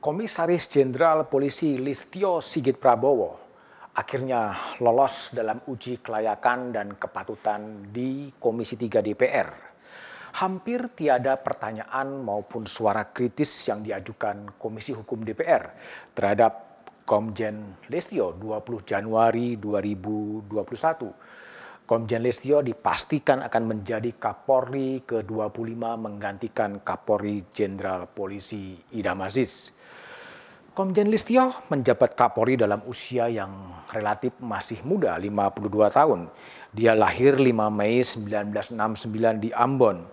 Komisaris Jenderal Polisi Listio Sigit Prabowo akhirnya lolos dalam uji kelayakan dan kepatutan di Komisi 3 DPR. Hampir tiada pertanyaan maupun suara kritis yang diajukan Komisi Hukum DPR terhadap Komjen Listio 20 Januari 2021. Komjen Listio dipastikan akan menjadi Kapolri ke-25 menggantikan Kapolri Jenderal Polisi Idam Aziz. Komjen Listio menjabat Kapolri dalam usia yang relatif masih muda, 52 tahun. Dia lahir 5 Mei 1969 di Ambon.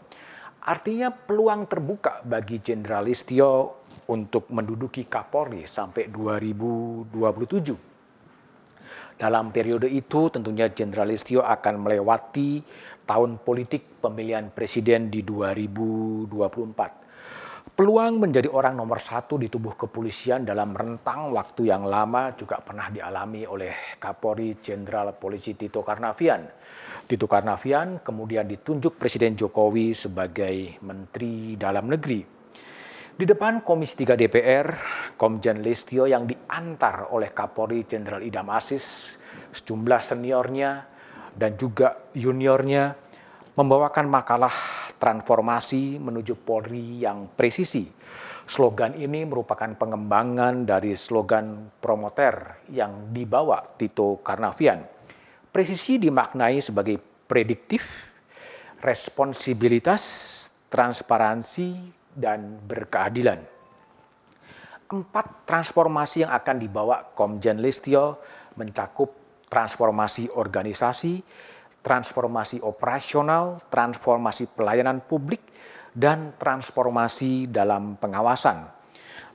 Artinya peluang terbuka bagi Jenderal Listio untuk menduduki Kapolri sampai 2027. Dalam periode itu tentunya Jenderal Listio akan melewati tahun politik pemilihan presiden di 2024 Peluang menjadi orang nomor satu di tubuh kepolisian dalam rentang waktu yang lama juga pernah dialami oleh Kapolri Jenderal Polisi Tito Karnavian. Tito Karnavian kemudian ditunjuk Presiden Jokowi sebagai Menteri Dalam Negeri. Di depan Komisi 3 DPR, Komjen Listio yang diantar oleh Kapolri Jenderal Idam Aziz, sejumlah seniornya dan juga juniornya membawakan makalah transformasi menuju Polri yang presisi. Slogan ini merupakan pengembangan dari slogan promoter yang dibawa Tito Karnavian. Presisi dimaknai sebagai prediktif, responsibilitas, transparansi, dan berkeadilan. Empat transformasi yang akan dibawa Komjen Listio mencakup transformasi organisasi, transformasi operasional, transformasi pelayanan publik, dan transformasi dalam pengawasan.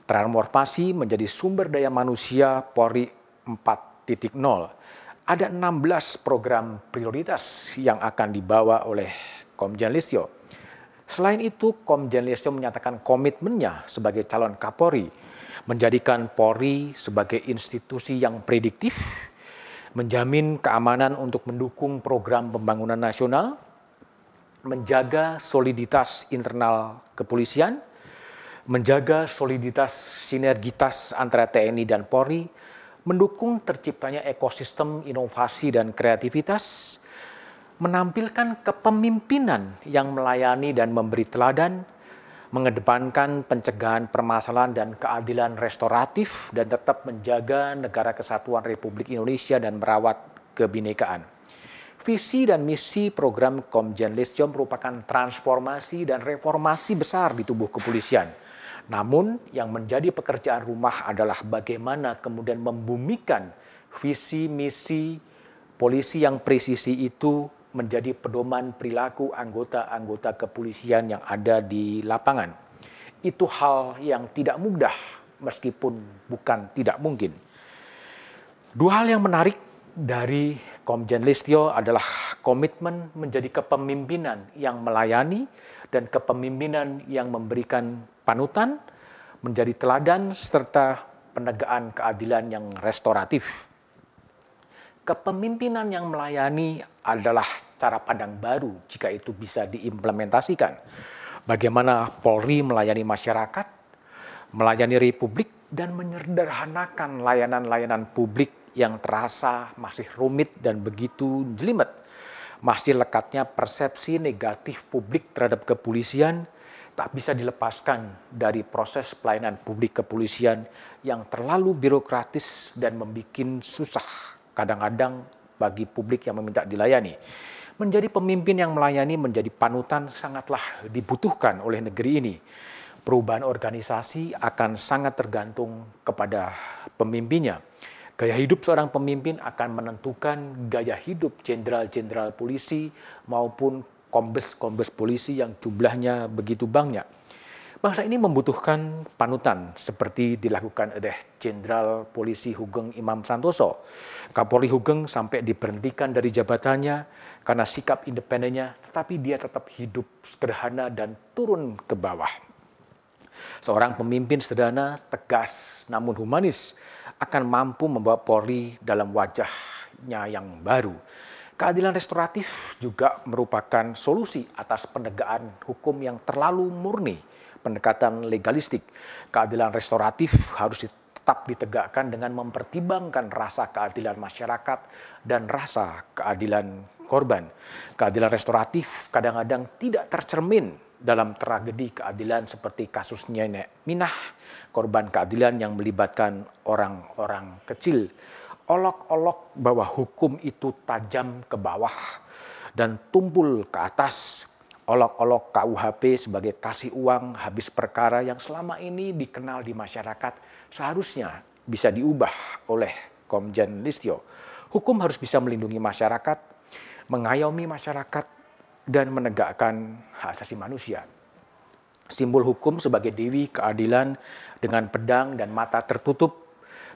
Transformasi menjadi sumber daya manusia Polri 4.0. Ada 16 program prioritas yang akan dibawa oleh Komjen Listio. Selain itu, Komjen Listio menyatakan komitmennya sebagai calon Kapolri menjadikan Polri sebagai institusi yang prediktif, menjamin keamanan untuk mendukung program pembangunan nasional, menjaga soliditas internal kepolisian, menjaga soliditas sinergitas antara TNI dan Polri, mendukung terciptanya ekosistem inovasi dan kreativitas, menampilkan kepemimpinan yang melayani dan memberi teladan, mengedepankan pencegahan permasalahan dan keadilan restoratif dan tetap menjaga negara kesatuan Republik Indonesia dan merawat kebinekaan. Visi dan misi program Komjen Listio merupakan transformasi dan reformasi besar di tubuh kepolisian. Namun yang menjadi pekerjaan rumah adalah bagaimana kemudian membumikan visi misi polisi yang presisi itu menjadi pedoman perilaku anggota-anggota kepolisian yang ada di lapangan. Itu hal yang tidak mudah meskipun bukan tidak mungkin. Dua hal yang menarik dari Komjen Listio adalah komitmen menjadi kepemimpinan yang melayani dan kepemimpinan yang memberikan panutan, menjadi teladan serta penegaan keadilan yang restoratif kepemimpinan yang melayani adalah cara pandang baru jika itu bisa diimplementasikan. Bagaimana Polri melayani masyarakat, melayani Republik, dan menyederhanakan layanan-layanan publik yang terasa masih rumit dan begitu jelimet. Masih lekatnya persepsi negatif publik terhadap kepolisian tak bisa dilepaskan dari proses pelayanan publik kepolisian yang terlalu birokratis dan membuat susah kadang-kadang bagi publik yang meminta dilayani. Menjadi pemimpin yang melayani menjadi panutan sangatlah dibutuhkan oleh negeri ini. Perubahan organisasi akan sangat tergantung kepada pemimpinnya. Gaya hidup seorang pemimpin akan menentukan gaya hidup jenderal-jenderal polisi maupun kombes-kombes polisi yang jumlahnya begitu banyak. Bangsa ini membutuhkan panutan seperti dilakukan oleh Jenderal Polisi Hugeng Imam Santoso. Kapolri Hugeng sampai diberhentikan dari jabatannya karena sikap independennya, tetapi dia tetap hidup sederhana dan turun ke bawah. Seorang pemimpin sederhana, tegas, namun humanis akan mampu membawa Polri dalam wajahnya yang baru. Keadilan restoratif juga merupakan solusi atas penegakan hukum yang terlalu murni pendekatan legalistik. Keadilan restoratif harus tetap ditegakkan dengan mempertimbangkan rasa keadilan masyarakat dan rasa keadilan korban. Keadilan restoratif kadang-kadang tidak tercermin dalam tragedi keadilan seperti kasus Nenek Minah, korban keadilan yang melibatkan orang-orang kecil. Olok-olok bahwa hukum itu tajam ke bawah dan tumpul ke atas. Olok-olok KUHP sebagai kasih uang habis perkara yang selama ini dikenal di masyarakat seharusnya bisa diubah oleh Komjen Listio. Hukum harus bisa melindungi masyarakat, mengayomi masyarakat, dan menegakkan hak asasi manusia. Simbol hukum sebagai dewi keadilan dengan pedang dan mata tertutup,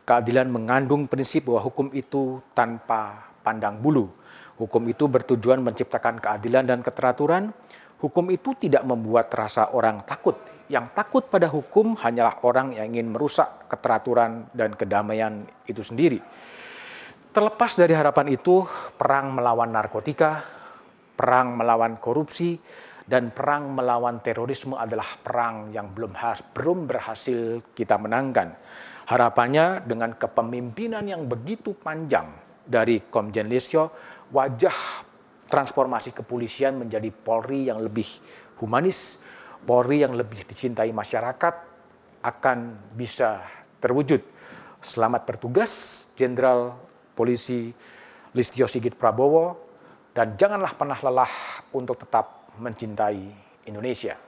keadilan mengandung prinsip bahwa hukum itu tanpa pandang bulu. Hukum itu bertujuan menciptakan keadilan dan keteraturan. Hukum itu tidak membuat rasa orang takut. Yang takut pada hukum hanyalah orang yang ingin merusak keteraturan dan kedamaian itu sendiri. Terlepas dari harapan itu, perang melawan narkotika, perang melawan korupsi, dan perang melawan terorisme adalah perang yang belum belum berhasil kita menangkan. Harapannya dengan kepemimpinan yang begitu panjang dari Komjen Lisio, wajah transformasi kepolisian menjadi Polri yang lebih humanis, Polri yang lebih dicintai masyarakat akan bisa terwujud. Selamat bertugas, Jenderal Polisi Listio Sigit Prabowo, dan janganlah pernah lelah untuk tetap mencintai Indonesia.